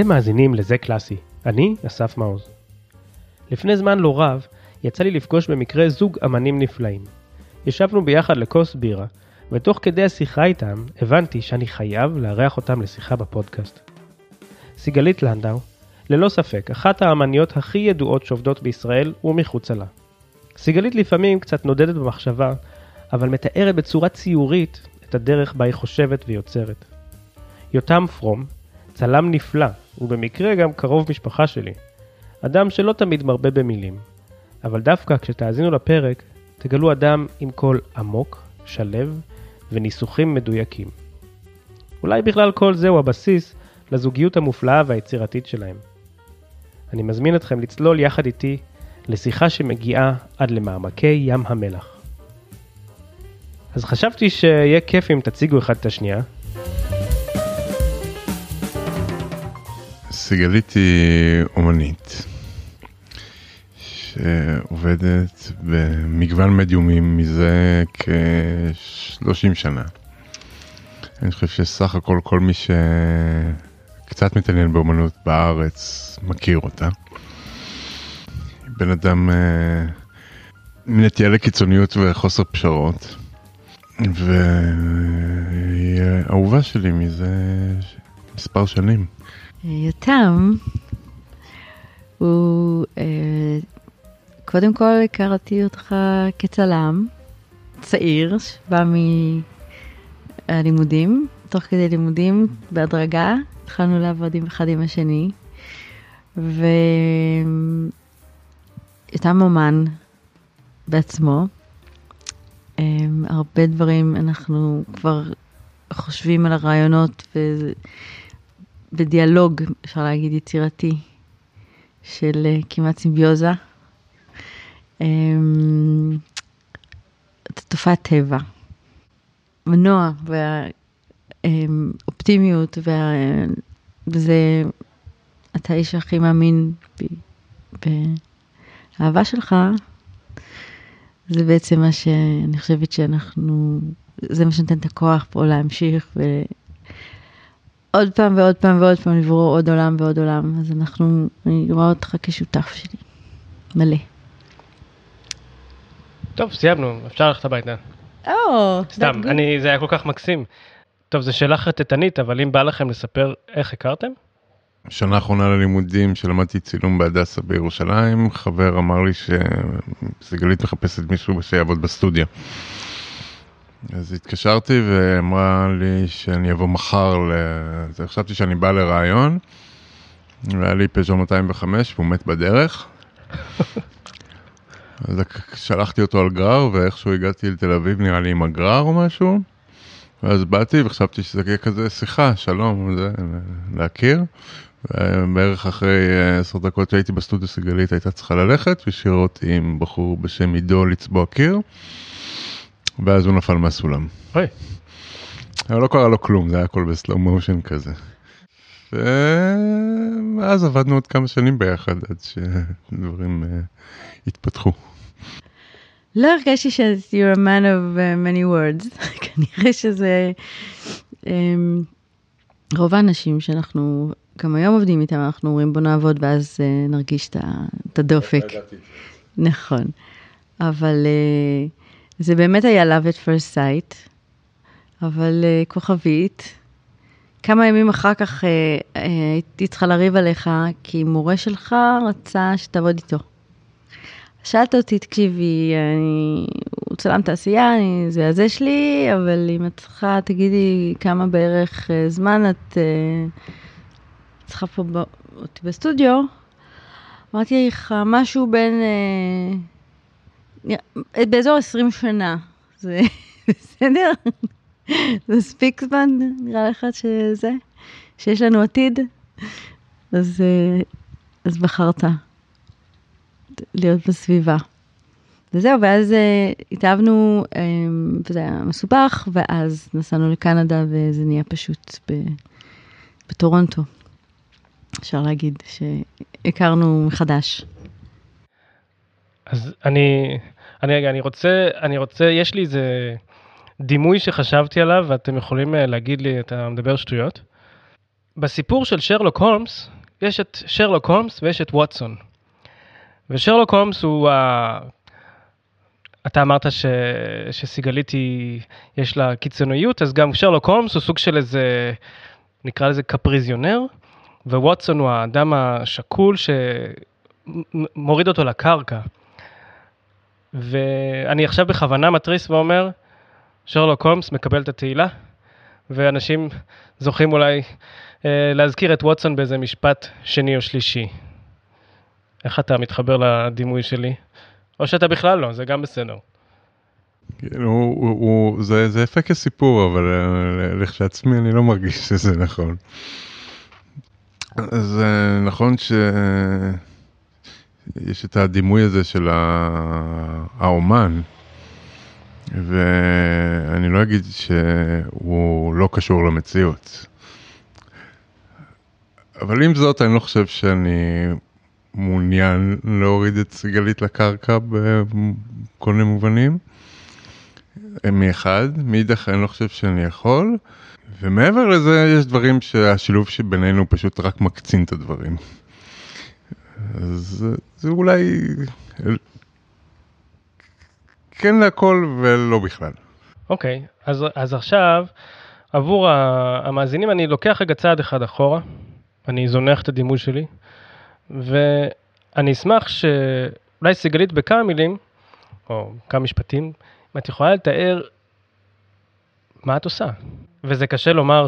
אתם מאזינים לזה קלאסי, אני אסף מעוז. לפני זמן לא רב, יצא לי לפגוש במקרה זוג אמנים נפלאים. ישבנו ביחד לכוס בירה, ותוך כדי השיחה איתם, הבנתי שאני חייב לארח אותם לשיחה בפודקאסט. סיגלית לנדאו, ללא ספק, אחת האמניות הכי ידועות שעובדות בישראל ומחוצה לה. סיגלית לפעמים קצת נודדת במחשבה, אבל מתארת בצורה ציורית את הדרך בה היא חושבת ויוצרת. יותם פרום, צלם נפלא, ובמקרה גם קרוב משפחה שלי. אדם שלא תמיד מרבה במילים, אבל דווקא כשתאזינו לפרק, תגלו אדם עם קול עמוק, שלב וניסוחים מדויקים. אולי בכלל כל זהו הבסיס לזוגיות המופלאה והיצירתית שלהם. אני מזמין אתכם לצלול יחד איתי לשיחה שמגיעה עד למעמקי ים המלח. אז חשבתי שיהיה כיף אם תציגו אחד את השנייה. סיגלית היא אומנית שעובדת במגוון מדיומים מזה כ-30 שנה. אני חושב שסך הכל כל מי שקצת מתעניין באומנות בארץ מכיר אותה. בן אדם מנטייה לקיצוניות וחוסר פשרות. והיא אהובה שלי מזה מספר שנים. יותם, הוא, אה, קודם כל הכרתי אותך כצלם, צעיר, שבא מהלימודים, תוך כדי לימודים, בהדרגה, התחלנו לעבוד עם אחד עם השני, ויותם אומן בעצמו. אה, הרבה דברים אנחנו כבר חושבים על הרעיונות בדיאלוג, אפשר להגיד, יצירתי, של uh, כמעט סימביוזה. Um, תופעת טבע, מנוע והאופטימיות, um, וה, וזה, אתה האיש הכי מאמין באהבה שלך, זה בעצם מה שאני חושבת שאנחנו, זה מה שנותן את הכוח פה להמשיך. עוד פעם ועוד פעם ועוד פעם לברור עוד עולם ועוד עולם, אז אנחנו, אני רואה אותך כשותף שלי, מלא. טוב, סיימנו, אפשר ללכת הביתה. או, סתם, אני, זה היה כל כך מקסים. טוב, זו שאלה חטטנית, אבל אם בא לכם לספר איך הכרתם? שנה אחרונה ללימודים שלמדתי צילום בהדסה בירושלים, חבר אמר לי שסיגלית מחפשת מישהו שיעבוד בסטודיו. אז התקשרתי ואמרה לי שאני אבוא מחר, ל... חשבתי שאני בא לראיון, והיה לי פז'ו 205 והוא מת בדרך. אז שלחתי אותו על גרר ואיכשהו הגעתי לתל אביב נראה לי עם הגרר או משהו. ואז באתי וחשבתי שזה יהיה כזה שיחה, שלום, זה, להכיר. בערך אחרי עשר דקות שהייתי בסטודיו סיגלית הייתה צריכה ללכת והשאירה אותי עם בחור בשם עידו לצבוע קיר. ואז הוא נפל מהסולם. אוי. אבל לא קרה לו כלום, זה היה הכל בסלואו מושן כזה. ואז עבדנו עוד כמה שנים ביחד עד שדברים uh, התפתחו. לא הרגשתי ש- you're a man of uh, many words, כנראה שזה um, רוב האנשים שאנחנו גם היום עובדים איתם, אנחנו אומרים בוא נעבוד ואז uh, נרגיש את הדופק. נכון, אבל uh, זה באמת היה love at first sight, אבל uh, כוכבית. כמה ימים אחר כך uh, uh, הייתי צריכה לריב עליך, כי מורה שלך רצה שתעבוד איתו. שאלת אותי, תקשיבי, אני, הוא צלם תעשייה, אני, זה הזה שלי, אבל אם את צריכה, תגידי כמה בערך uh, זמן את uh, צריכה פה ב, אותי בסטודיו. אמרתי לך, משהו בין... Uh, באזור 20 שנה, זה בסדר? זה מספיק זמן, נראה לך שזה, שיש לנו עתיד? אז, אז בחרת להיות בסביבה. וזהו, ואז התאהבנו, וזה היה מסובך, ואז נסענו לקנדה וזה נהיה פשוט בטורונטו. אפשר להגיד שהכרנו מחדש. אז אני, אני אני רוצה, אני רוצה, יש לי איזה דימוי שחשבתי עליו ואתם יכולים להגיד לי, אתה מדבר שטויות. בסיפור של שרלוק הולמס, יש את שרלוק הולמס ויש את ווטסון. ושרלוק הולמס הוא ה... אתה אמרת ש... שסיגלית היא, יש לה קיצוניות, אז גם שרלוק הולמס הוא סוג של איזה, נקרא לזה קפריזיונר, וווטסון הוא האדם השקול שמוריד אותו לקרקע. ואני עכשיו בכוונה מתריס ואומר, שרלוק הולמס מקבל את התהילה, ואנשים זוכים אולי אה, להזכיר את ווטסון באיזה משפט שני או שלישי. איך אתה מתחבר לדימוי שלי? או שאתה בכלל לא, זה גם בסדר. כן, הוא, הוא, הוא, זה, זה יפה כסיפור, אבל אה, לכשעצמי אני לא מרגיש שזה נכון. אז אה, נכון שיש את הדימוי הזה של האומן, ואני לא אגיד שהוא לא קשור למציאות. אבל עם זאת, אני לא חושב שאני מעוניין להוריד את סיגלית לקרקע בכל מיני מובנים. מאחד, מאידך אני לא חושב שאני יכול, ומעבר לזה יש דברים שהשילוב שבינינו פשוט רק מקצין את הדברים. אז זה אולי כן להכל ולא בכלל. אוקיי, okay, אז, אז עכשיו, עבור המאזינים אני לוקח רגע צעד אחד אחורה, אני זונח את הדימוי שלי, ואני אשמח שאולי סיגלית בכמה מילים, או כמה משפטים, אם את יכולה לתאר מה את עושה. וזה קשה לומר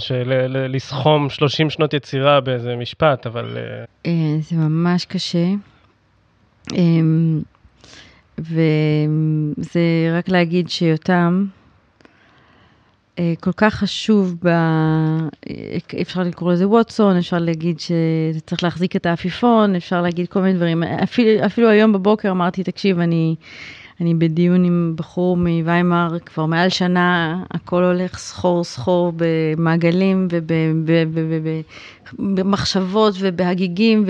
לסכום 30 שנות יצירה באיזה משפט, אבל... אה, אה, זה ממש קשה. אמ, וזה רק להגיד שיותם, אה, כל כך חשוב, ב... אפשר לקרוא לזה ווטסון, אפשר להגיד שצריך להחזיק את העפיפון, אפשר להגיד כל מיני דברים. אפילו, אפילו היום בבוקר אמרתי, תקשיב, אני, אני בדיון עם בחור מוויימאר כבר מעל שנה, הכל הולך סחור סחור במעגלים ובמחשבות ובהגיגים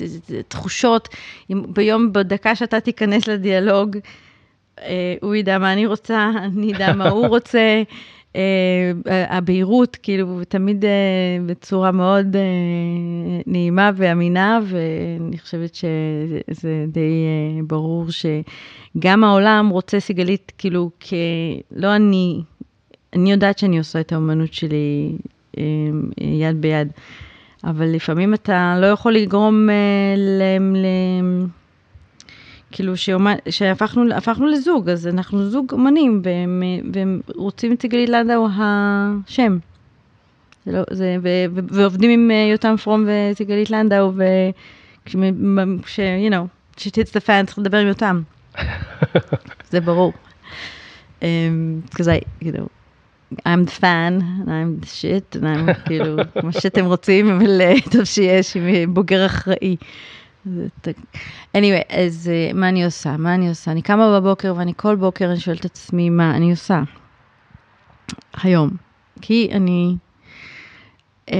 ובתחושות. ביום, בדקה שאתה תיכנס לדיאלוג, אה, הוא ידע מה אני רוצה, אני אדע מה הוא רוצה. Uh, הבהירות, כאילו, תמיד uh, בצורה מאוד uh, נעימה ואמינה, ואני חושבת שזה די ברור שגם העולם רוצה סיגלית, כאילו, כ... לא אני, אני יודעת שאני עושה את האומנות שלי יד ביד, אבל לפעמים אתה לא יכול לגרום ל... ל כאילו שהפכנו לזוג, אז אנחנו זוג אומנים, והם, והם רוצים את סיגלית לנדאו השם. זה לא, זה, ו, ו, ועובדים עם אה, יותם פרום וסיגלית לנדאו, וכש, you know, כשתיץ את הפאן צריך לדבר עם יותם. זה ברור. Because um, I, you know, I'm the fan, and I'm the shit, and I'm כאילו, מה שאתם רוצים, אבל אה, טוב שיש עם בוגר אחראי. Anyway, אז uh, מה אני עושה? מה אני עושה? אני קמה בבוקר ואני כל בוקר אני שואלת את עצמי מה אני עושה היום. כי אני um,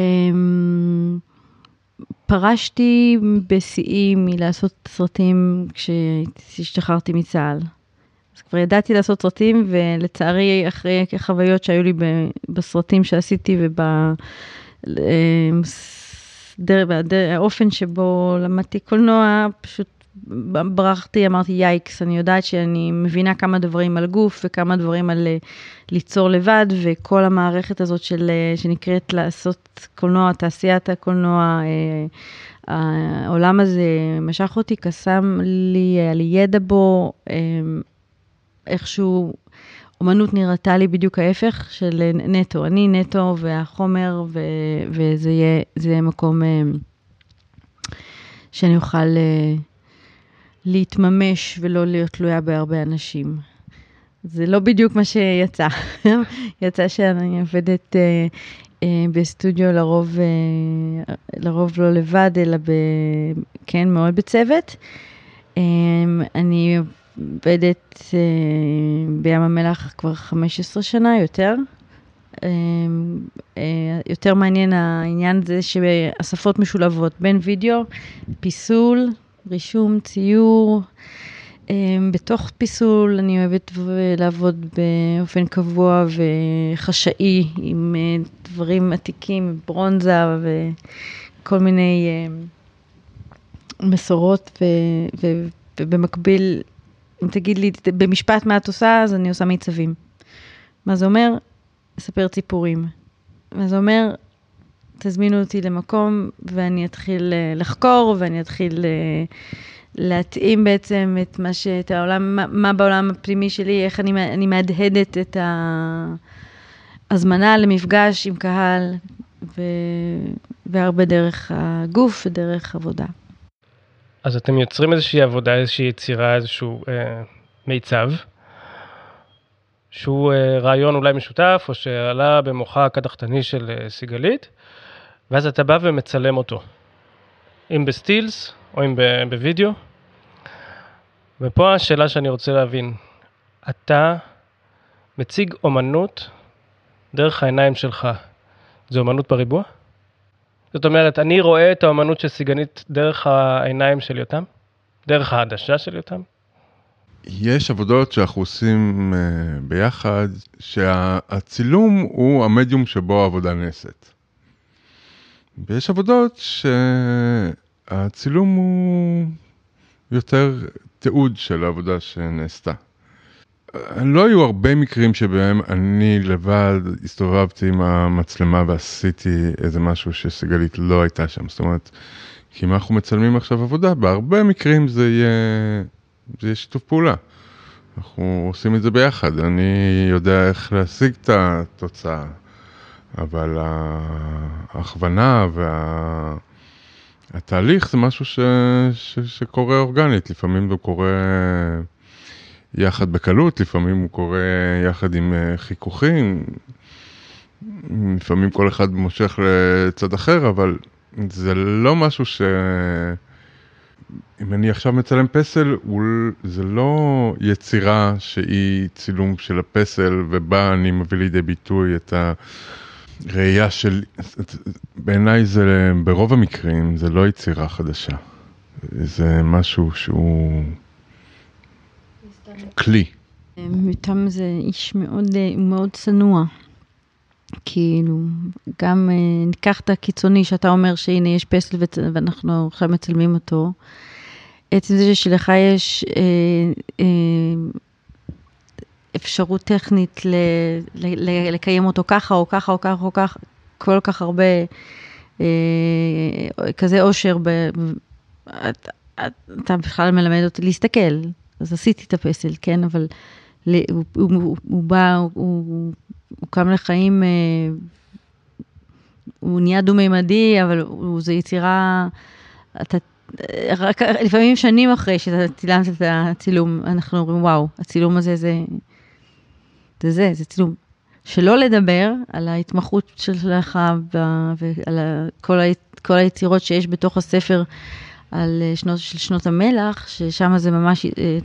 פרשתי בשיאי מלעשות סרטים כשהשתחררתי מצה"ל. אז כבר ידעתי לעשות סרטים, ולצערי, אחרי החוויות שהיו לי בסרטים שעשיתי וב... האופן שבו למדתי קולנוע, פשוט ברחתי, אמרתי יאיקס, אני יודעת שאני מבינה כמה דברים על גוף וכמה דברים על אה, ליצור לבד, וכל המערכת הזאת של, אה, שנקראת לעשות קולנוע, תעשיית הקולנוע, אה, העולם הזה משך אותי, קסם לי, היה לי ידע בו, איכשהו אומנות נראתה לי בדיוק ההפך של נטו. אני נטו והחומר, ו, וזה יהיה, יהיה מקום uh, שאני אוכל uh, להתממש ולא להיות תלויה בהרבה אנשים. זה לא בדיוק מה שיצא. יצא שאני עובדת uh, uh, בסטודיו לרוב, uh, לרוב לא לבד, אלא ב, כן, מאוד בצוות. Um, אני עובדת אה, בים המלח כבר 15 שנה, יותר. אה, אה, יותר מעניין העניין זה שהשפות משולבות בין וידאו, פיסול, רישום, ציור, אמ, בתוך פיסול אני אוהבת לעבוד באופן קבוע וחשאי עם אה, דברים עתיקים, ברונזה וכל מיני אה, מסורות, ובמקביל, אם תגיד לי במשפט מה את עושה, אז אני עושה מיצבים. מה זה אומר? לספר ציפורים. מה זה אומר? תזמינו אותי למקום ואני אתחיל אה, לחקור ואני אתחיל להתאים בעצם את מה ש... את העולם, מה, מה בעולם הפנימי שלי, איך אני, אני מהדהדת את ההזמנה למפגש עם קהל, ו, והרבה דרך הגוף ודרך עבודה. אז אתם יוצרים איזושהי עבודה, איזושהי יצירה, איזשהו אה, מיצב, שהוא אה, רעיון אולי משותף, או שעלה במוחה הקדחתני של אה, סיגלית, ואז אתה בא ומצלם אותו. אם בסטילס, או אם בווידאו. ופה השאלה שאני רוצה להבין, אתה מציג אומנות דרך העיניים שלך, זה אומנות בריבוע? זאת אומרת, אני רואה את האומנות של סיגנית דרך העיניים של יותם? דרך העדשה של יותם? יש עבודות שאנחנו עושים uh, ביחד, שהצילום הוא המדיום שבו העבודה נעשית. ויש עבודות שהצילום הוא יותר תיעוד של העבודה שנעשתה. לא היו הרבה מקרים שבהם אני לבד הסתובבתי עם המצלמה ועשיתי איזה משהו שסיגלית לא הייתה שם. זאת אומרת, כי אם אנחנו מצלמים עכשיו עבודה, בהרבה מקרים זה יהיה, זה יהיה שיתוף פעולה. אנחנו עושים את זה ביחד, אני יודע איך להשיג את התוצאה, אבל ההכוונה וה... התהליך זה משהו ש, ש, שקורה אורגנית, לפעמים זה קורה יחד בקלות, לפעמים הוא קורה יחד עם אה, חיכוכים, לפעמים כל אחד מושך לצד אחר, אבל זה לא משהו ש... אם אני עכשיו מצלם פסל, זה לא יצירה שהיא צילום של הפסל, ובה אני מביא לידי ביטוי את ה... ראייה של, בעיניי זה, ברוב המקרים, זה לא יצירה חדשה. זה משהו שהוא כלי. יותם זה איש מאוד, מאוד צנוע. כאילו, גם אה, ניקח את הקיצוני שאתה אומר שהנה יש פסל ואנחנו עכשיו מצלמים אותו. עצם זה שלך יש אה, אה, אפשרות טכנית ל, ל, ל, לקיים אותו ככה או ככה או ככה או ככה, כל כך הרבה אה, כזה אושר, ב, אתה, אתה בכלל מלמד אותי להסתכל, אז עשיתי את הפסל, כן, אבל הוא, הוא, הוא, בא, הוא, הוא, הוא קם לחיים, אה, הוא נהיה דו-מימדי, אבל הוא, זו יצירה, אתה רק לפעמים שנים אחרי שאתה צילמת את הצילום, אנחנו אומרים, וואו, הצילום הזה זה זה זה, זה צילום. שלא לדבר על ההתמחות שלך ועל כל היצירות שיש בתוך הספר על אה, שנות, של שנות המלח, ששם זה ממש אה,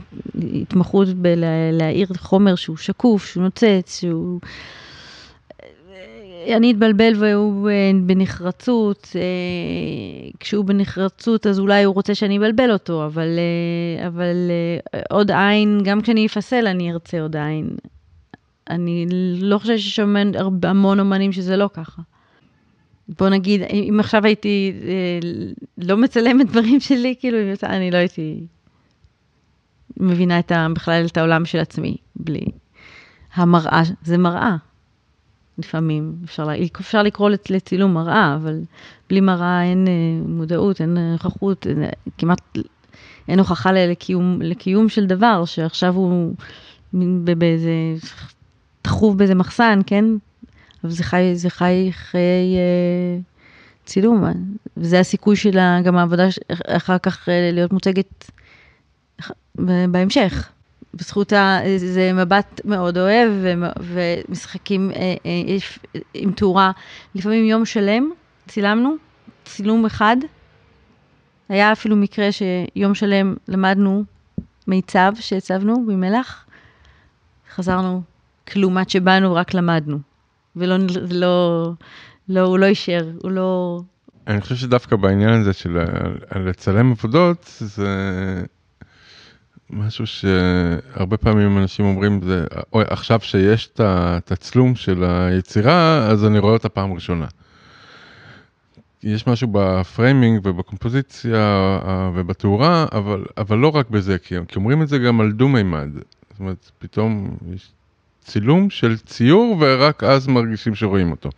התמחות בלהאיר חומר שהוא שקוף, שהוא נוצץ, שהוא... אה, אני אתבלבל והוא בנחרצות, כשהוא בנחרצות אז אולי הוא רוצה שאני אבלבל אותו, אבל, אבל עוד עין, גם כשאני אפסל אני ארצה עוד עין. אני לא חושבת שיש המון אומנים שזה לא ככה. בוא נגיד, אם עכשיו הייתי אה, לא מצלמת דברים שלי, כאילו, אני לא הייתי מבינה את ה, בכלל את העולם של עצמי, בלי המראה, זה מראה. לפעמים אפשר, אפשר לקרוא לצילום מראה, אבל בלי מראה אין אה, מודעות, אין נוכחות, אין, כמעט אין הוכחה לקיום, לקיום של דבר, שעכשיו הוא באיזה תחוב באיזה מחסן, כן? זה חי, זה חי חיי אה, צילום, וזה הסיכוי שלה, גם העבודה אחר כך אה, להיות מוצגת בהמשך. בזכות ה... זה מבט מאוד אוהב, ומשחקים אה, אה, עם תאורה. לפעמים יום שלם צילמנו, צילום אחד. היה אפילו מקרה שיום שלם למדנו מיצב שהצבנו במלח. חזרנו כלום עד שבאנו רק למדנו. ולא, לא, לא, הוא לא אישר, הוא לא... אני חושב שדווקא בעניין הזה של לצלם עבודות, זה, משהו שהרבה פעמים אנשים אומרים, זה, אוי, עכשיו שיש את התצלום של היצירה, אז אני רואה אותה פעם ראשונה. יש משהו בפריימינג ובקומפוזיציה אה, ובתאורה, אבל, אבל לא רק בזה, כי, כי אומרים את זה גם על דו-מימד. זאת אומרת, פתאום יש צילום של ציור ורק אז מרגישים שרואים אותו.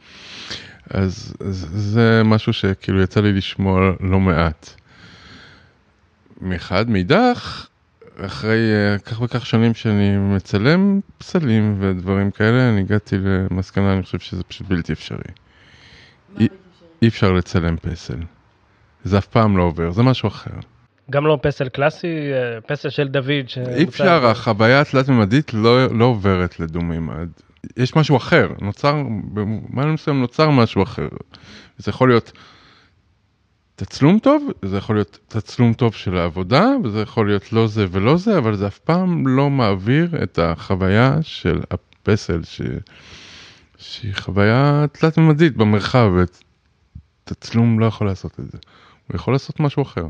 אז, אז זה משהו שכאילו יצא לי לשמוע לא מעט. מחד, מאידך, אחרי uh, כך וכך שנים שאני מצלם פסלים ודברים כאלה, אני הגעתי למסקנה, אני חושב שזה פשוט בלתי אפשרי. אי, אי אפשר לצלם פסל. זה אף פעם לא עובר, זה משהו אחר. גם לא פסל קלאסי, אה, פסל של דוד. אי אפשר, החוויה התלת-ממדית לא, לא עוברת לדו-מימד. יש משהו אחר, נוצר, במובן מסוים נוצר משהו אחר. זה יכול להיות תצלום טוב, זה יכול להיות תצלום טוב של העבודה, וזה יכול להיות לא זה ולא זה, אבל זה אף פעם לא מעביר את החוויה של הפסל, ש... שהיא חוויה תלת-ממדית במרחב, ותצלום לא יכול לעשות את זה. הוא יכול לעשות משהו אחר.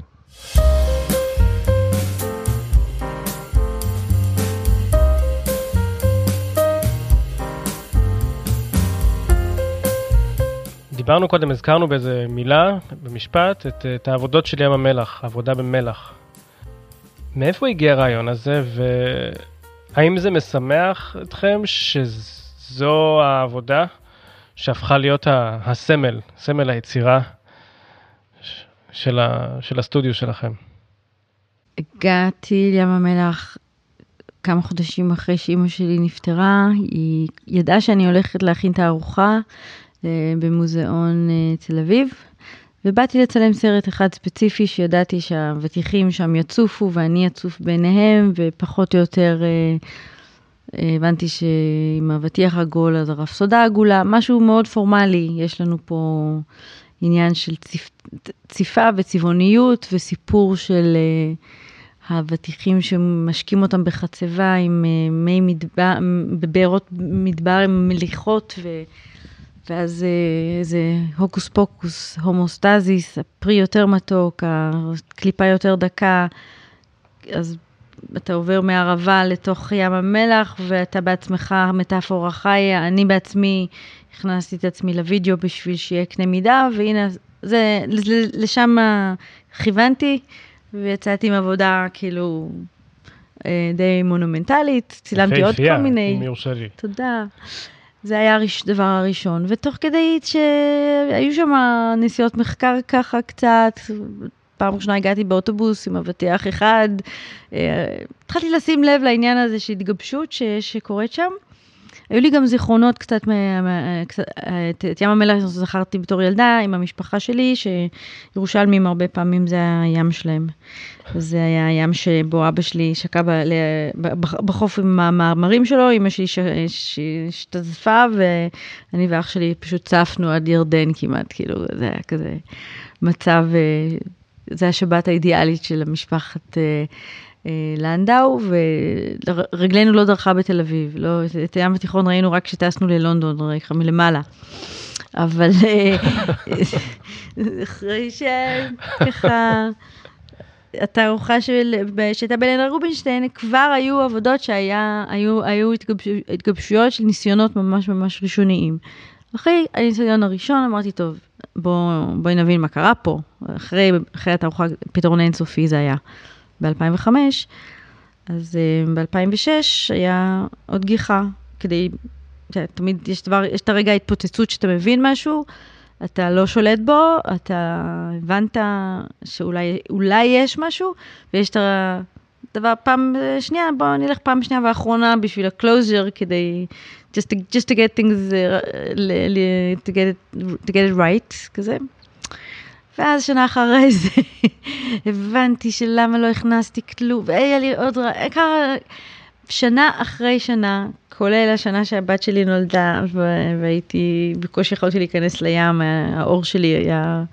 דיברנו קודם, הזכרנו באיזה מילה, במשפט, את, את העבודות של ים המלח, העבודה במלח. מאיפה הגיע הרעיון הזה, והאם זה משמח אתכם שזו העבודה שהפכה להיות הסמל, סמל היצירה של, ה, של הסטודיו שלכם? הגעתי לים המלח כמה חודשים אחרי שאימא שלי נפטרה, היא ידעה שאני הולכת להכין תערוכה אה, במוזיאון אה, תל אביב, ובאתי לצלם סרט אחד ספציפי שידעתי שהאבטיחים שם יצופו ואני אצוף ביניהם, ופחות או יותר אה, הבנתי שעם האבטיח עגול אז הרפסודה עגולה, משהו מאוד פורמלי, יש לנו פה עניין של ציפ, ציפה וצבעוניות וסיפור של האבטיחים שמשקים אותם בחצבה עם מי מדבר, בבארות מדבר עם מליחות ו... ואז איזה הוקוס פוקוס, הומוסטזיס, הפרי יותר מתוק, הקליפה יותר דקה, אז אתה עובר מערבה לתוך ים המלח, ואתה בעצמך מטאפורה חיה. אני בעצמי הכנסתי את עצמי לוידאו בשביל שיהיה קנה מידה, והנה, זה, לשם כיוונתי, ויצאתי עם עבודה כאילו אה, די מונומנטלית, צילמתי עוד כל מיני... אם יורשה לי. תודה. זה היה הדבר הראשון, ותוך כדי שהיו שם נסיעות מחקר ככה קצת, פעם ראשונה הגעתי באוטובוס עם אבטיח אחד, אה, התחלתי לשים לב לעניין הזה של התגבשות שקורית שם. היו לי גם זיכרונות קצת, את ים המלח זכרתי בתור ילדה עם המשפחה שלי, שירושלמים הרבה פעמים זה הים שלהם. זה היה הים שבו אבא שלי שקע בחוף עם המאמרים שלו, אמא שלי השתזפה, ואני ואח שלי פשוט צפנו עד ירדן כמעט, כאילו, זה היה כזה מצב, אה, זה השבת האידיאלית של המשפחת אה, לנדאו, ורגלינו לא דרכה בתל אביב. לא, את הים התיכון ראינו רק כשטסנו ללונדון, מלמעלה. אבל אחרי שככה... התערוכה של, שהייתה בלנה רובינשטיין, כבר היו עבודות שהיו היו התגבש, התגבשויות של ניסיונות ממש ממש ראשוניים. אחרי הניסיון הראשון אמרתי, טוב, בוא, בואי נבין מה קרה פה. אחרי, אחרי התערוכה, פתרון אינסופי זה היה ב-2005, אז uh, ב-2006 היה עוד גיחה, כדי, תמיד יש דבר, יש את הרגע ההתפוצצות שאתה מבין משהו, אתה לא שולט בו, אתה הבנת שאולי יש משהו, ויש את הדבר, פעם שנייה, בואו נלך פעם שנייה ואחרונה בשביל ה-closure, כדי, just to, just to get things, uh, to, get it, to get it right, כזה. ואז שנה אחרי זה הבנתי שלמה לא הכנסתי כלום, והיה לי עוד רע, שנה אחרי שנה, כולל השנה שהבת שלי נולדה, והייתי, בקושי יכולתי להיכנס לים, האור שלי היה...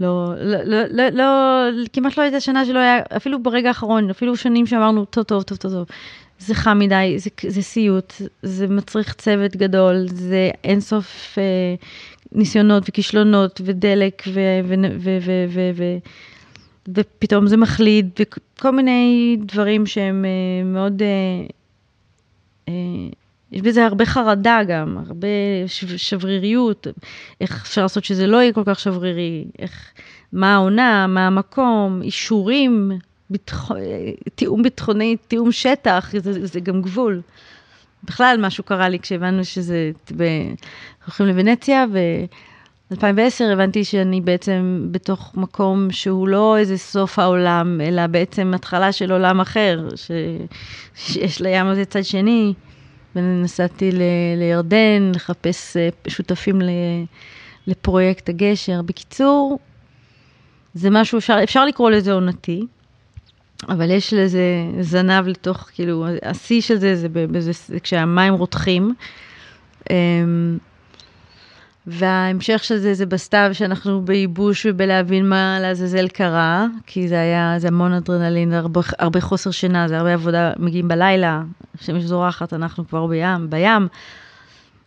לא, לא, לא, לא, לא, כמעט לא הייתה שנה שלא היה, אפילו ברגע האחרון, אפילו שנים שאמרנו, טוב, טוב, טוב, טוב, טוב. זה חם מדי, זה, זה סיוט, זה מצריך צוות גדול, זה אינסוף אה, ניסיונות וכישלונות ודלק ו... ו, ו, ו, ו, ו ופתאום זה מחליד, וכל מיני דברים שהם אה, מאוד... אה, אה, יש בזה הרבה חרדה גם, הרבה שבריריות, איך אפשר לעשות שזה לא יהיה כל כך שברירי, איך, מה העונה, מה המקום, אישורים, ביטח, תיאום ביטחוני, תיאום שטח, זה, זה גם גבול. בכלל משהו קרה לי כשהבנו שזה, הולכים לוונציה, ב-2010 הבנתי שאני בעצם בתוך מקום שהוא לא איזה סוף העולם, אלא בעצם התחלה של עולם אחר, ש... שיש לים הזה צד שני. ונסעתי ל... לירדן לחפש אה, שותפים ל... לפרויקט הגשר. בקיצור, זה משהו, אפשר, אפשר לקרוא לזה עונתי, אבל יש לזה זנב לתוך, כאילו, השיא של זה זה, בזה, זה כשהמים רותחים. אמ, וההמשך של זה זה בסתיו שאנחנו בייבוש ובלהבין מה לעזאזל קרה, כי זה היה, זה המון אדרנלין, הרבה, הרבה חוסר שינה, זה הרבה עבודה, מגיעים בלילה, שמש זורחת, אנחנו כבר בים, בים.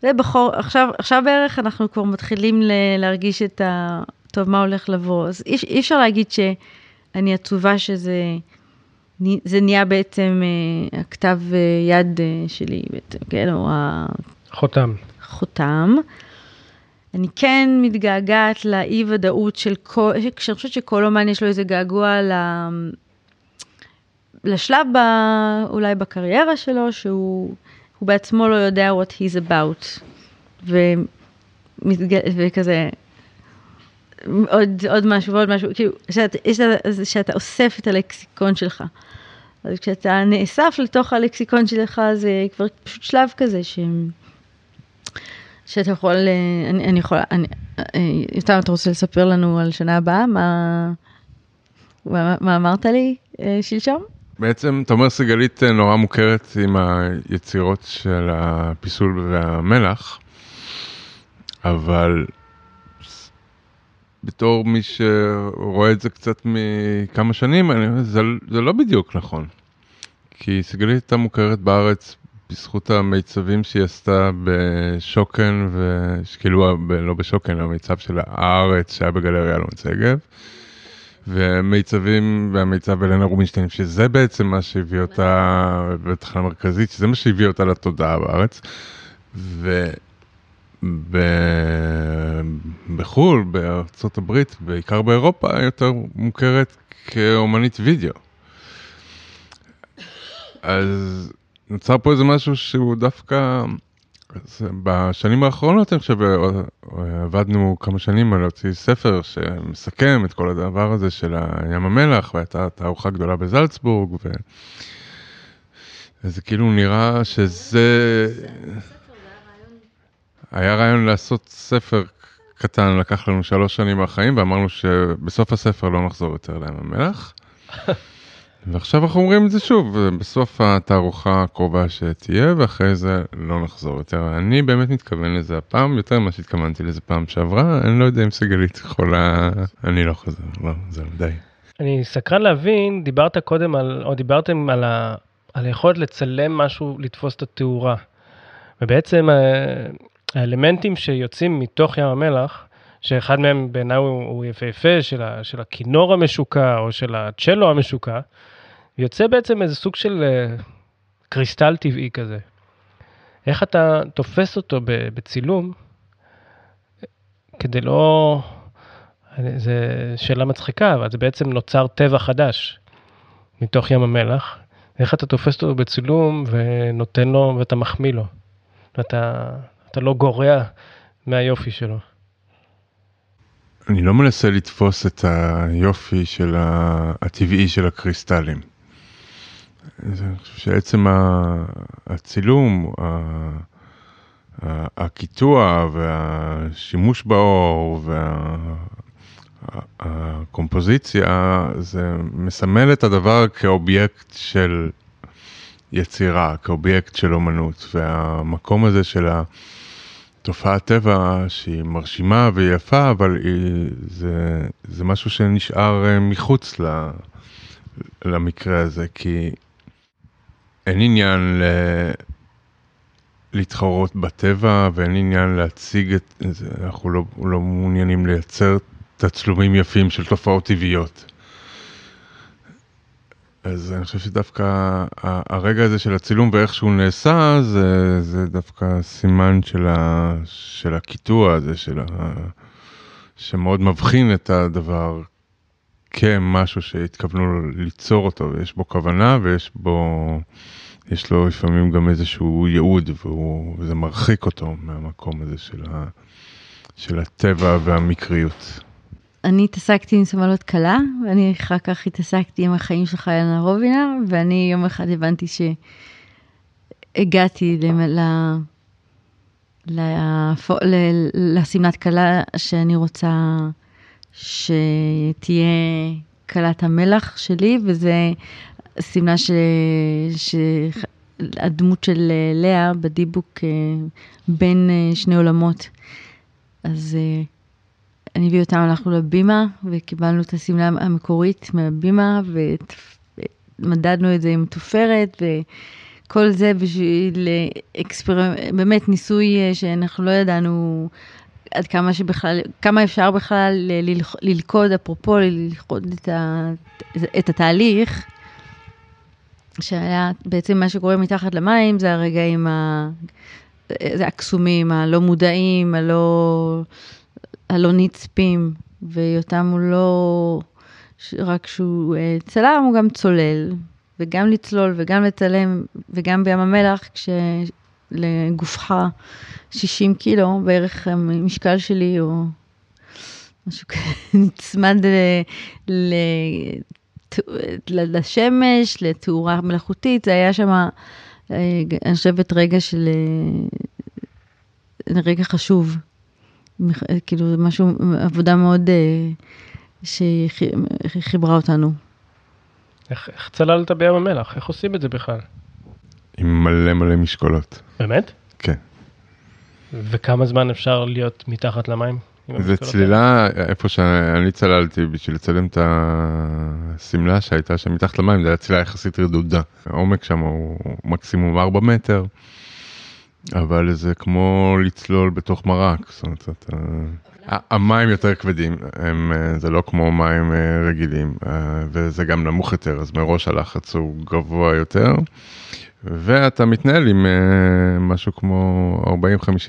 ובחור, עכשיו, עכשיו בערך אנחנו כבר מתחילים ל, להרגיש את ה... טוב, מה הולך לבוא? אז אי, אי אפשר להגיד שאני עצובה שזה זה נהיה בעצם אה, הכתב אה, יד אה, שלי, בעצם, כן, או ה... חותם. חותם. אני כן מתגעגעת לאי ודאות של כל, כשאני חושבת שכל אומן יש לו איזה געגוע ל... לשלב ב... אולי בקריירה שלו, שהוא בעצמו לא יודע what he's about. ומתג... וכזה, עוד, עוד משהו ועוד משהו, כאילו, שאת, שאתה אוסף את הלקסיקון שלך. אז כשאתה נאסף לתוך הלקסיקון שלך, זה כבר פשוט שלב כזה ש... שאתה יכול, אני, אני יכולה, אני, יותם, אתה רוצה לספר לנו על שנה הבאה? מה, מה, מה אמרת לי אה, שלשום? בעצם, אתה אומר סיגלית אה, נורא מוכרת עם היצירות של הפיסול והמלח, אבל בתור מי שרואה את זה קצת מכמה שנים, אני, זה, זה לא בדיוק נכון. כי סיגלית הייתה מוכרת בארץ בזכות המיצבים שהיא עשתה בשוקן, וכאילו, לא בשוקן, המיצב של הארץ שהיה בגלריה אלון שגב. ומיצבים והמיצב אלנה רובינשטיין, שזה בעצם מה שהביא אותה בתחנה מרכזית, שזה מה שהביא אותה לתודעה בארץ. ו... בחו"ל, בארצות הברית, בעיקר באירופה, יותר מוכרת כאומנית וידאו. אז נוצר פה איזה משהו שהוא דווקא, בשנים האחרונות אני חושב, עבדנו כמה שנים על להוציא ספר שמסכם את כל הדבר הזה של ים המלח, והייתה תערוכה גדולה בזלצבורג, ו... וזה כאילו נראה שזה... היה רעיון לעשות ספר קטן, לקח לנו שלוש שנים מהחיים, ואמרנו שבסוף הספר לא נחזור יותר לים המלח. ועכשיו אנחנו אומרים את זה שוב, בסוף התערוכה הקרובה שתהיה, ואחרי זה לא נחזור יותר. אני באמת מתכוון לזה הפעם, יותר ממה שהתכוונתי לזה פעם שעברה, אני לא יודע אם סיגלית יכולה, אני לא חוזר, לא, זהו, די. אני סקרן להבין, דיברת קודם על, או דיברתם על, ה, על היכולת לצלם משהו, לתפוס את התאורה. ובעצם האלמנטים שיוצאים מתוך ים המלח, שאחד מהם בעיניי הוא, הוא יפהפה, של, ה, של הכינור המשוקע או של הצ'לו המשוקע, יוצא בעצם איזה סוג של uh, קריסטל טבעי כזה. איך אתה תופס אותו בצילום, כדי לא... זו שאלה מצחיקה, אבל זה בעצם נוצר טבע חדש מתוך ים המלח. איך אתה תופס אותו בצילום ונותן לו ואתה מחמיא לו. ואתה אתה לא גורע מהיופי שלו. אני לא מנסה לתפוס את היופי של הטבעי של הקריסטלים. אני חושב שעצם הצילום, הקיטוע והשימוש באור והקומפוזיציה, זה מסמל את הדבר כאובייקט של יצירה, כאובייקט של אומנות, והמקום הזה של ה... תופעת טבע שהיא מרשימה ויפה, אבל היא, זה, זה משהו שנשאר אה, מחוץ ל, למקרה הזה, כי אין עניין ל... להתחרות בטבע ואין עניין להציג את זה, אנחנו לא, לא מעוניינים לייצר תצלומים יפים של תופעות טבעיות. אז אני חושב שדווקא הרגע הזה של הצילום ואיך שהוא נעשה, זה, זה דווקא סימן של, ה, של הקיטוע הזה, של ה, שמאוד מבחין את הדבר כמשהו שהתכוונו ליצור אותו, ויש בו כוונה ויש בו, יש לו לפעמים גם איזשהו ייעוד, והוא, וזה מרחיק אותו מהמקום הזה של, ה, של הטבע והמקריות. אני התעסקתי עם סמלות כלה, ואני אחר כך התעסקתי עם החיים של חיינה רובינר, ואני יום אחד הבנתי שהגעתי. לשמלת כלה שאני רוצה שתהיה כלת המלח שלי, וזה שמלה ש... שהדמות של לאה בדיבוק אה, בין אה, שני עולמות. אז אה, אני ויותם הלכנו לבימה וקיבלנו את השמלה המקורית מהבימה ומדדנו את זה עם תופרת וכל זה בשביל אקספר... באמת ניסוי שאנחנו לא ידענו עד כמה שבכלל, כמה אפשר בכלל ללכוד, אפרופו ללכוד את, ה... את התהליך, שהיה בעצם מה שקורה מתחת למים, זה הרגעים ה... זה הקסומים, הלא מודעים, הלא... הלא נצפים, ויותם הוא לא רק שהוא אה, צלם, הוא גם צולל, וגם לצלול וגם לצלם, וגם בים המלח, כשלגופך 60 קילו, בערך המשקל שלי, או משהו כזה, נצמד ל... לשמש, לתאורה מלאכותית, זה היה שם, אה, אני חושבת, רגע של... אה, רגע חשוב. כאילו, זה משהו, עבודה מאוד אה, שחיברה אותנו. איך, איך צללת בים המלח? איך עושים את זה בכלל? עם מלא מלא משקולות. באמת? כן. וכמה זמן אפשר להיות מתחת למים? זה צלילה, איפה שאני צללתי בשביל לצלם את השמלה שהייתה שם מתחת למים, זה היה צלילה יחסית רדודה. העומק שם הוא מקסימום 4 מטר. אבל זה כמו לצלול בתוך מרק, זאת אומרת, אתה... המים יותר כבדים, הם, זה לא כמו מים אה, רגילים, אה, וזה גם נמוך יותר, אז מראש הלחץ הוא גבוה יותר, ואתה מתנהל עם אה, משהו כמו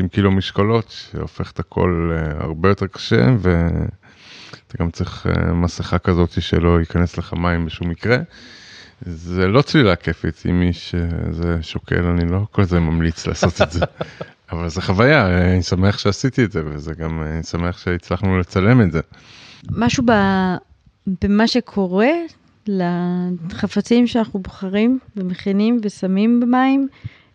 40-50 קילו משקולות, שהופך את הכל הרבה יותר קשה, ואתה גם צריך מסכה כזאת שלא ייכנס לך מים בשום מקרה. זה לא צלילה כיפית, אם מי שזה שוקל, אני לא כל זה ממליץ לעשות את זה. אבל זו חוויה, אני שמח שעשיתי את זה, וזה גם, אני שמח שהצלחנו לצלם את זה. משהו ב, במה שקורה לחפצים שאנחנו בוחרים ומכינים ושמים במים,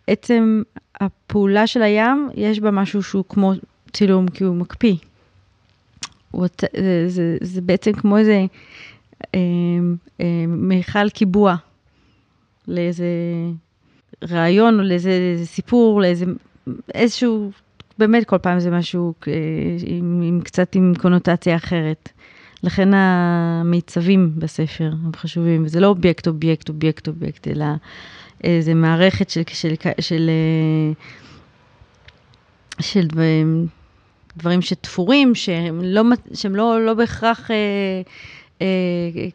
עצם הפעולה של הים, יש בה משהו שהוא כמו צילום, כי הוא מקפיא. זה, זה, זה בעצם כמו איזה מיכל קיבוע לאיזה רעיון או לאיזה סיפור, לאיזה איזשהו, באמת כל פעם זה משהו אה, עם, עם קצת עם קונוטציה אחרת. לכן המיצבים בספר הם חשובים, וזה לא אובייקט, אובייקט, אובייקט, אובייקט, אלא איזה מערכת של, של, של, של, של דברים, דברים שתפורים, שהם לא, שהם לא, לא בהכרח... אה, אה,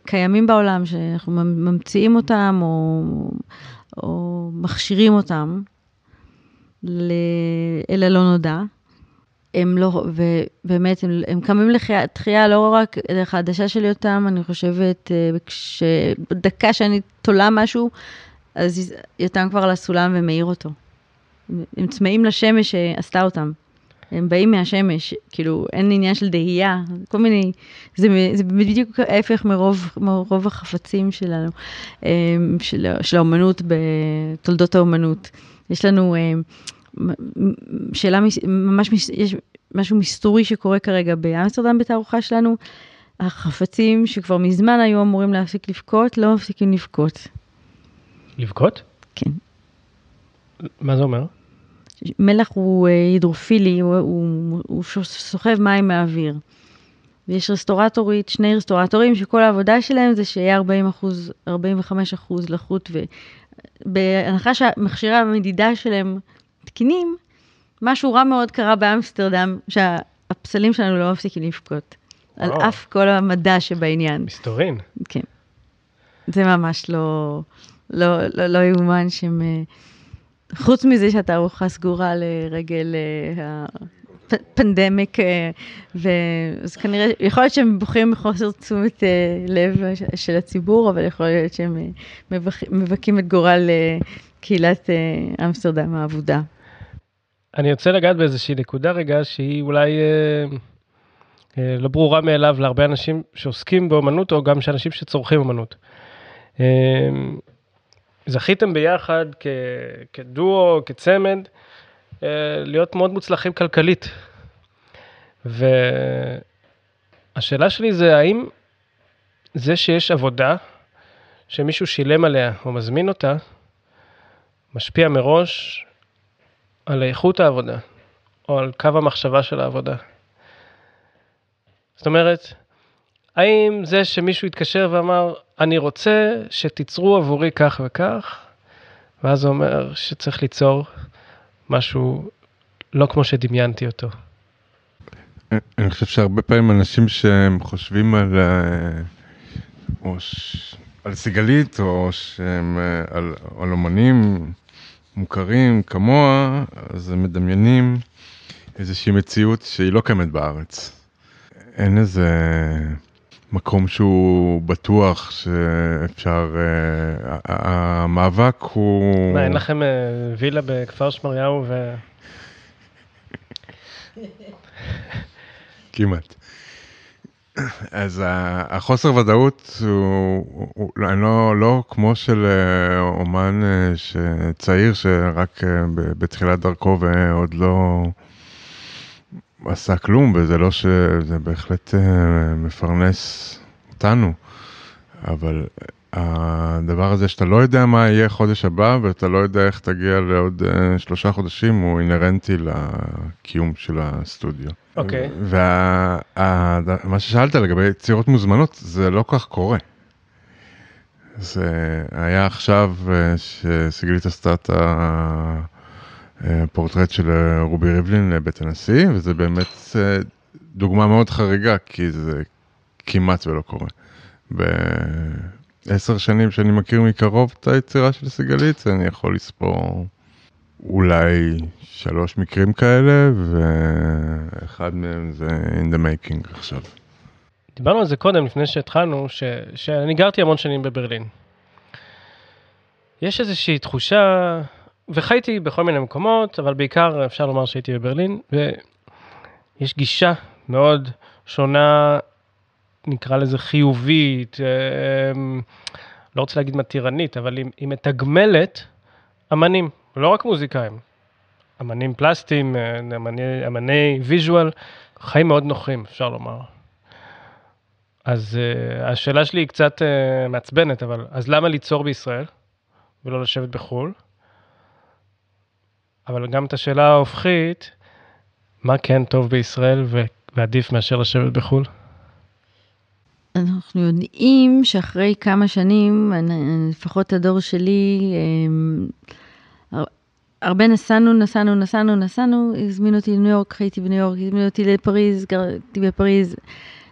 קיימים בעולם, שאנחנו ממציאים אותם או, או מכשירים אותם אל הלא נודע. הם לא, ובאמת, הם, הם קמים לתחייה לא רק דרך העדשה של יותם, אני חושבת, אה, שבדקה שאני תולה משהו, אז יותם כבר על הסולם ומאיר אותו. הם צמאים לשמש שעשתה אותם. הם באים מהשמש, כאילו, אין עניין של דהייה, כל מיני, זה, זה בדיוק ההפך מרוב, מרוב החפצים שלנו, אמ, של, של האומנות, בתולדות האומנות. יש לנו אמ, שאלה, ממש, יש משהו מסתורי שקורה כרגע באמסטרדם בתערוכה שלנו, החפצים שכבר מזמן היו אמורים להפסיק לבכות, לא מפסיקים לבכות. לבכות? כן. מה זה אומר? מלח הוא אה, הידרופילי, הוא, הוא, הוא סוחב מים מהאוויר. ויש רסטורטורית, שני רסטורטורים שכל העבודה שלהם זה שיהיה 40 אחוז, 45 אחוז לחות, ובהנחה שהמכשירי המדידה שלהם תקינים, משהו רע מאוד קרה באמסטרדם, שהפסלים שלנו לא מפסיקים לבכות. על אף כל המדע שבעניין. מסתורין. כן. זה ממש לא, לא, לא, לא יאומן שהם... אה, חוץ מזה שאתה ארוחה סגורה לרגל הפנדמיק, אז כנראה, יכול להיות שהם בוחרים בחוסר תשומת לב של הציבור, אבל יכול להיות שהם מבכים את גורל קהילת אמסטרדם האבודה. אני רוצה לגעת באיזושהי נקודה רגע שהיא אולי אה, אה, לא ברורה מאליו להרבה אנשים שעוסקים באמנות או גם שאנשים שצורכים אמנות. אה, זכיתם ביחד כ, כדואו, כצמד, אה, להיות מאוד מוצלחים כלכלית. והשאלה שלי זה האם זה שיש עבודה שמישהו שילם עליה או מזמין אותה, משפיע מראש על איכות העבודה, או על קו המחשבה של העבודה. זאת אומרת, האם זה שמישהו התקשר ואמר, אני רוצה שתיצרו עבורי כך וכך, ואז הוא אומר שצריך ליצור משהו לא כמו שדמיינתי אותו. אני חושב שהרבה פעמים אנשים שהם חושבים על, אה, או ש... על סיגלית, או שהם אה, על, על אומנים, מוכרים כמוה, אז הם מדמיינים איזושהי מציאות שהיא לא קיימת בארץ. אין איזה מקום שהוא בטוח שאפשר, uh, המאבק הוא... מה, אין לכם uh, וילה בכפר שמריהו ו... כמעט. אז החוסר ודאות הוא, הוא לא, לא כמו של אה, אומן אה, צעיר שרק אה, בתחילת דרכו ועוד לא עשה כלום, וזה לא שזה בהחלט מפרנס אותנו, אבל הדבר הזה שאתה לא יודע מה יהיה חודש הבא ואתה לא יודע איך תגיע לעוד uh, שלושה חודשים הוא אינהרנטי לקיום של הסטודיו. אוקיי. Okay. ומה ששאלת לגבי יצירות מוזמנות זה לא כך קורה. זה היה עכשיו אה, שסיגלית עשתה את הפורטרט של רובי ריבלין בית הנשיא וזה באמת דוגמה מאוד חריגה כי זה כמעט ולא קורה. עשר שנים שאני מכיר מקרוב את היצירה של סיגלית, אני יכול לספור אולי שלוש מקרים כאלה, ואחד מהם זה in the making עכשיו. דיברנו על זה קודם, לפני שהתחלנו, ש... שאני גרתי המון שנים בברלין. יש איזושהי תחושה, וחייתי בכל מיני מקומות, אבל בעיקר אפשר לומר שהייתי בברלין, ויש גישה מאוד שונה נקרא לזה חיובית, אמ, לא רוצה להגיד מתירנית, אבל היא, היא מתגמלת אמנים, לא רק מוזיקאים, אמנים פלסטיים, אמני, אמני ויז'ואל, חיים מאוד נוחים, אפשר לומר. אז uh, השאלה שלי היא קצת uh, מעצבנת, אבל אז למה ליצור בישראל ולא לשבת בחו"ל? אבל גם את השאלה ההופכית, מה כן טוב בישראל ועדיף מאשר לשבת בחו"ל? אנחנו יודעים שאחרי כמה שנים, לפחות הדור שלי, הרבה נסענו, נסענו, נסענו, נסענו, הזמינו אותי לניו יורק, חייתי בניו יורק, הזמינו אותי לפריז, גרתי בפריז.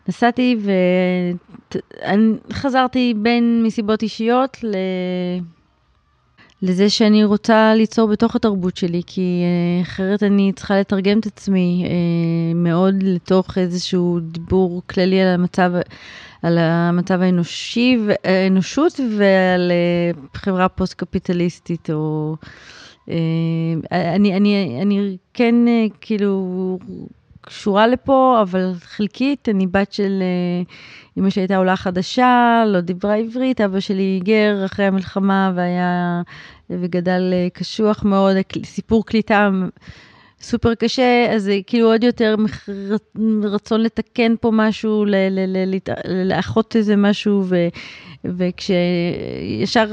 נסעתי וחזרתי בין מסיבות אישיות ל... לזה שאני רוצה ליצור בתוך התרבות שלי, כי אחרת אני צריכה לתרגם את עצמי מאוד לתוך איזשהו דיבור כללי על המצב על המצב האנושי, האנושות ועל אה, חברה פוסט-קפיטליסטית, או... אה, אני, אני, אני כן אה, כאילו קשורה לפה, אבל חלקית, אני בת של אמא שהייתה עולה חדשה, לא דיברה עברית, אבא שלי היגר אחרי המלחמה והיה, וגדל קשוח מאוד, סיפור קליטה סופר קשה, אז זה כאילו עוד יותר רצון לתקן פה משהו, לאחות איזה משהו, ו, וכשישר,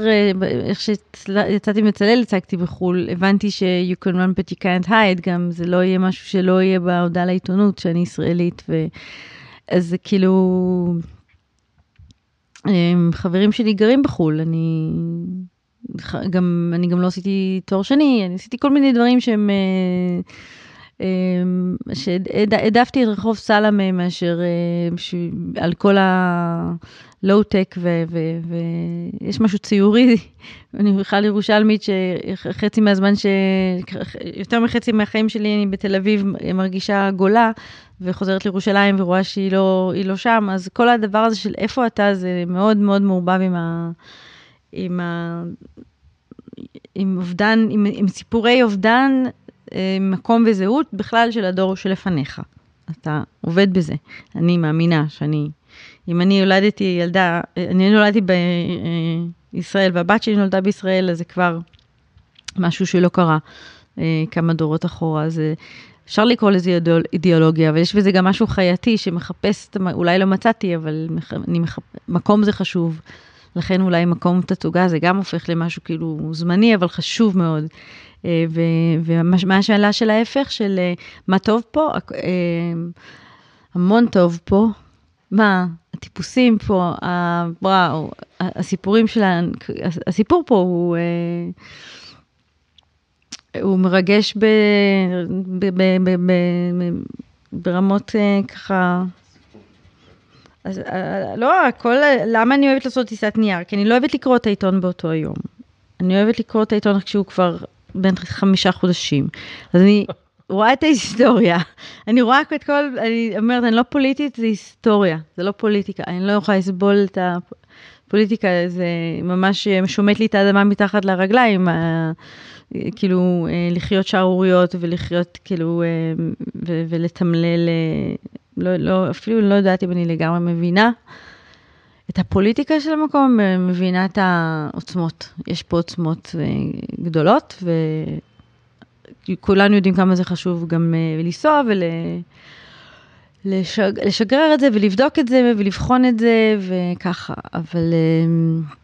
איך שיצאתי מצלל, הצגתי בחו"ל, הבנתי ש-you can run but you can't hide, גם זה לא יהיה משהו שלא יהיה בהודעה לעיתונות, שאני ישראלית, ו... אז זה כאילו... חברים שלי גרים בחו"ל, אני גם, אני גם לא עשיתי תואר שני, אני עשיתי כל מיני דברים שהם... אה, שהעדפתי את רחוב סלמה מאשר על כל הלואו-טק, ויש משהו ציורי, אני בכלל ירושלמית, שחצי מהזמן, ש... יותר מחצי מהחיים שלי אני בתל אביב מרגישה גולה, וחוזרת לירושלים ורואה שהיא לא, לא שם, אז כל הדבר הזה של איפה אתה, זה מאוד מאוד מעורבב עם ה... עם ה... עם אובדן, עם, עם סיפורי אובדן, אה, מקום וזהות בכלל של הדור שלפניך. אתה עובד בזה. אני מאמינה שאני, אם אני יולדתי ילדה, אני נולדתי בישראל והבת שלי נולדה בישראל, אז זה כבר משהו שלא קרה אה, כמה דורות אחורה. אז אפשר לקרוא לזה אידיאולוגיה, אבל יש בזה גם משהו חייתי שמחפש, אולי לא מצאתי, אבל אני מחפ... מקום זה חשוב. לכן אולי מקום תצוגה זה גם הופך למשהו כאילו זמני, אבל חשוב מאוד. אה, ומה השאלה של ההפך, של אה, מה טוב פה? אה, המון טוב פה. מה, הטיפוסים פה, וואו, הסיפורים של, הסיפור פה הוא, הוא מרגש ב, ב, ב, ב, ב, ברמות ככה אז אה, לא, הכל, למה אני אוהבת לעשות טיסת נייר? כי אני לא אוהבת לקרוא את העיתון באותו היום. אני אוהבת לקרוא את העיתון כשהוא כבר בין חמישה חודשים. אז אני רואה את ההיסטוריה. אני רואה את כל, אני אומרת, אני לא פוליטית, זה היסטוריה, זה לא פוליטיקה. אני לא יכולה לסבול את הפוליטיקה, זה ממש שומט לי את האדמה מתחת לרגליים. כאילו לחיות שערוריות ולחיות כאילו ולתמלל לא, לא, אפילו לא יודעת אם אני לגמרי מבינה את הפוליטיקה של המקום, מבינה את העוצמות. יש פה עוצמות אה, גדולות, וכולנו יודעים כמה זה חשוב גם אה, לנסוע ול... לשגרר את זה ולבדוק את זה ולבחון את זה וככה, אבל אה,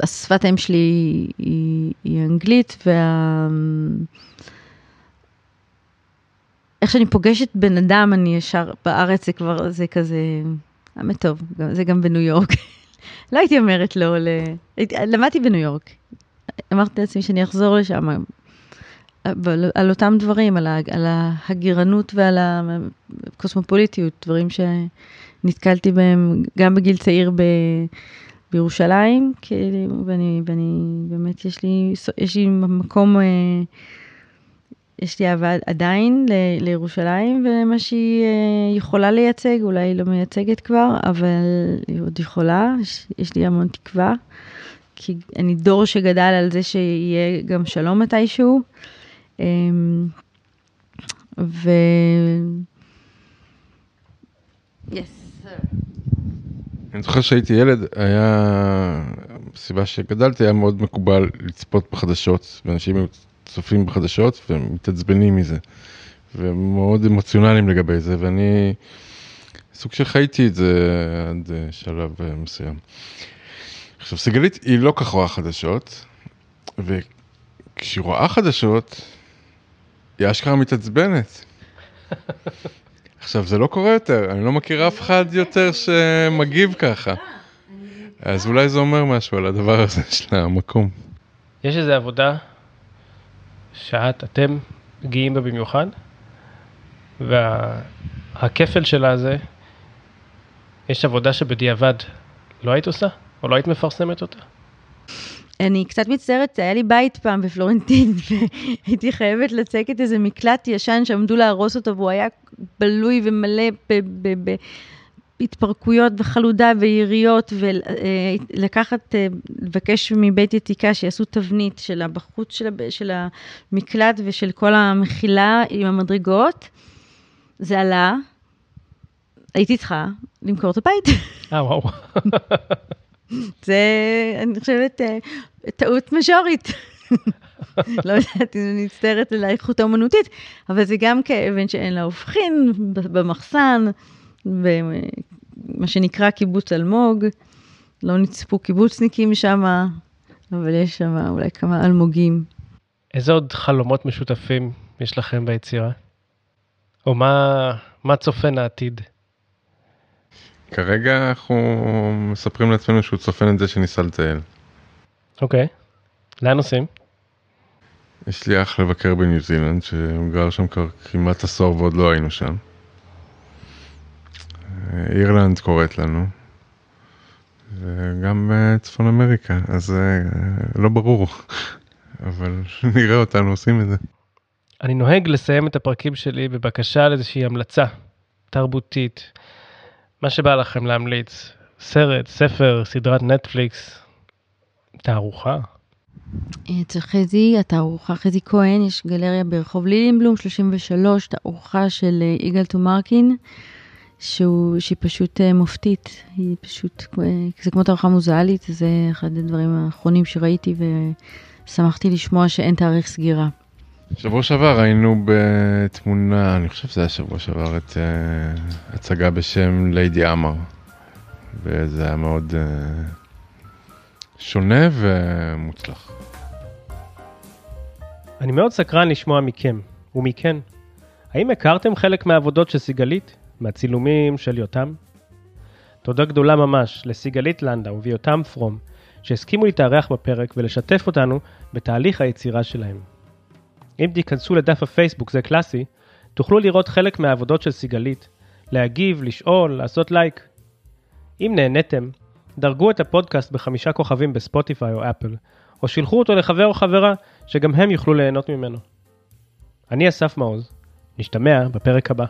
השפת האם שלי היא, היא אנגלית וה... איך שאני פוגשת בן אדם, אני ישר, בארץ זה כבר, זה כזה, האמת טוב, זה גם בניו יורק. לא הייתי אומרת לא, ל... למדתי בניו יורק. אמרתי לעצמי שאני אחזור לשם, על, על אותם דברים, על, על ההגירנות ועל הקוסמופוליטיות, דברים שנתקלתי בהם גם בגיל צעיר ב, בירושלים, כאילו, ואני, ואני באמת, יש לי, יש לי מקום... אה, יש לי אהבה עדיין ל- לירושלים ומה שהיא אה, יכולה לייצג, אולי היא לא מייצגת כבר, אבל היא עוד יכולה, יש, יש לי המון תקווה, כי אני דור שגדל על זה שיהיה גם שלום מתישהו. אמ, ו... אני זוכר שהייתי ילד, היה, סיבה שגדלתי היה מאוד מקובל לצפות בחדשות, ואנשים היו צופים בחדשות ומתעצבנים מזה. ומאוד אמוציונליים לגבי זה, ואני סוג של חייתי את זה עד שלב מסוים. עכשיו, סיגלית היא לא כך רואה חדשות, וכשהיא רואה חדשות, היא אשכרה מתעצבנת. עכשיו, זה לא קורה יותר, אני לא מכיר אף אחד יותר שמגיב ככה. אז אולי זה אומר משהו על הדבר הזה של המקום. יש איזו עבודה שאת, אתם גאים בה במיוחד, והכפל שלה זה, יש עבודה שבדיעבד לא היית עושה, או לא היית מפרסמת אותה? אני קצת מצטערת, היה לי בית פעם בפלורנטין, והייתי חייבת לצקת איזה מקלט ישן שעמדו להרוס אותו, והוא היה בלוי ומלא התפרקויות וחלודה ויריות, ולקחת, אה, לבקש מבית יתיקה שיעשו תבנית של הבחוץ של, של המקלט ושל כל המחילה עם המדרגות. זה עלה, הייתי צריכה למכור את הבית. אה, וואו. זה, אני חושבת, אה, טעות מז'ורית. לא יודעת אם אני מצטערת על האיכות האומנותית, אבל זה גם כאבן שאין לה הופכין במחסן. במה שנקרא קיבוץ אלמוג. לא נצפו קיבוצניקים שם, אבל יש שם אולי כמה אלמוגים. איזה עוד חלומות משותפים יש לכם ביצירה? או מה, מה צופן העתיד? כרגע אנחנו מספרים לעצמנו שהוא צופן את זה שניסה לטייל. אוקיי, לאן נוסעים? יש לי אח לבקר בניו זילנד, שהוא גר שם כבר כמעט עשור ועוד לא היינו שם. אירלנד קוראת לנו, וגם אה, צפון אמריקה, אז אה, לא ברור, אבל נראה אותנו עושים את זה. אני נוהג לסיים את הפרקים שלי בבקשה לאיזושהי המלצה תרבותית, מה שבא לכם להמליץ, סרט, ספר, סדרת נטפליקס, תערוכה. אצל חזי, התערוכה חזי כהן, יש גלריה ברחוב לילינבלום 33, תערוכה של אה, יגאל טומרקין, שהוא, שהיא פשוט אה, מופתית, היא פשוט, אה, זה כמו תערוכה מוזיאלית, זה אחד הדברים האחרונים שראיתי ושמחתי לשמוע שאין תאריך סגירה. שבוע שעבר היינו בתמונה, אני חושב שזה היה שבוע שעבר, את uh, הצגה בשם ליידי אמר. וזה היה מאוד uh, שונה ומוצלח. אני מאוד סקרן לשמוע מכם, ומכן. האם הכרתם חלק מהעבודות של סיגלית? מהצילומים של יותם? תודה גדולה ממש לסיגלית לנדאו ויותם פרום, שהסכימו להתארח בפרק ולשתף אותנו בתהליך היצירה שלהם. אם תיכנסו לדף הפייסבוק, זה קלאסי, תוכלו לראות חלק מהעבודות של סיגלית, להגיב, לשאול, לעשות לייק. אם נהניתם, דרגו את הפודקאסט בחמישה כוכבים בספוטיפיי או אפל, או שילחו אותו לחבר או חברה שגם הם יוכלו ליהנות ממנו. אני אסף מעוז, נשתמע בפרק הבא.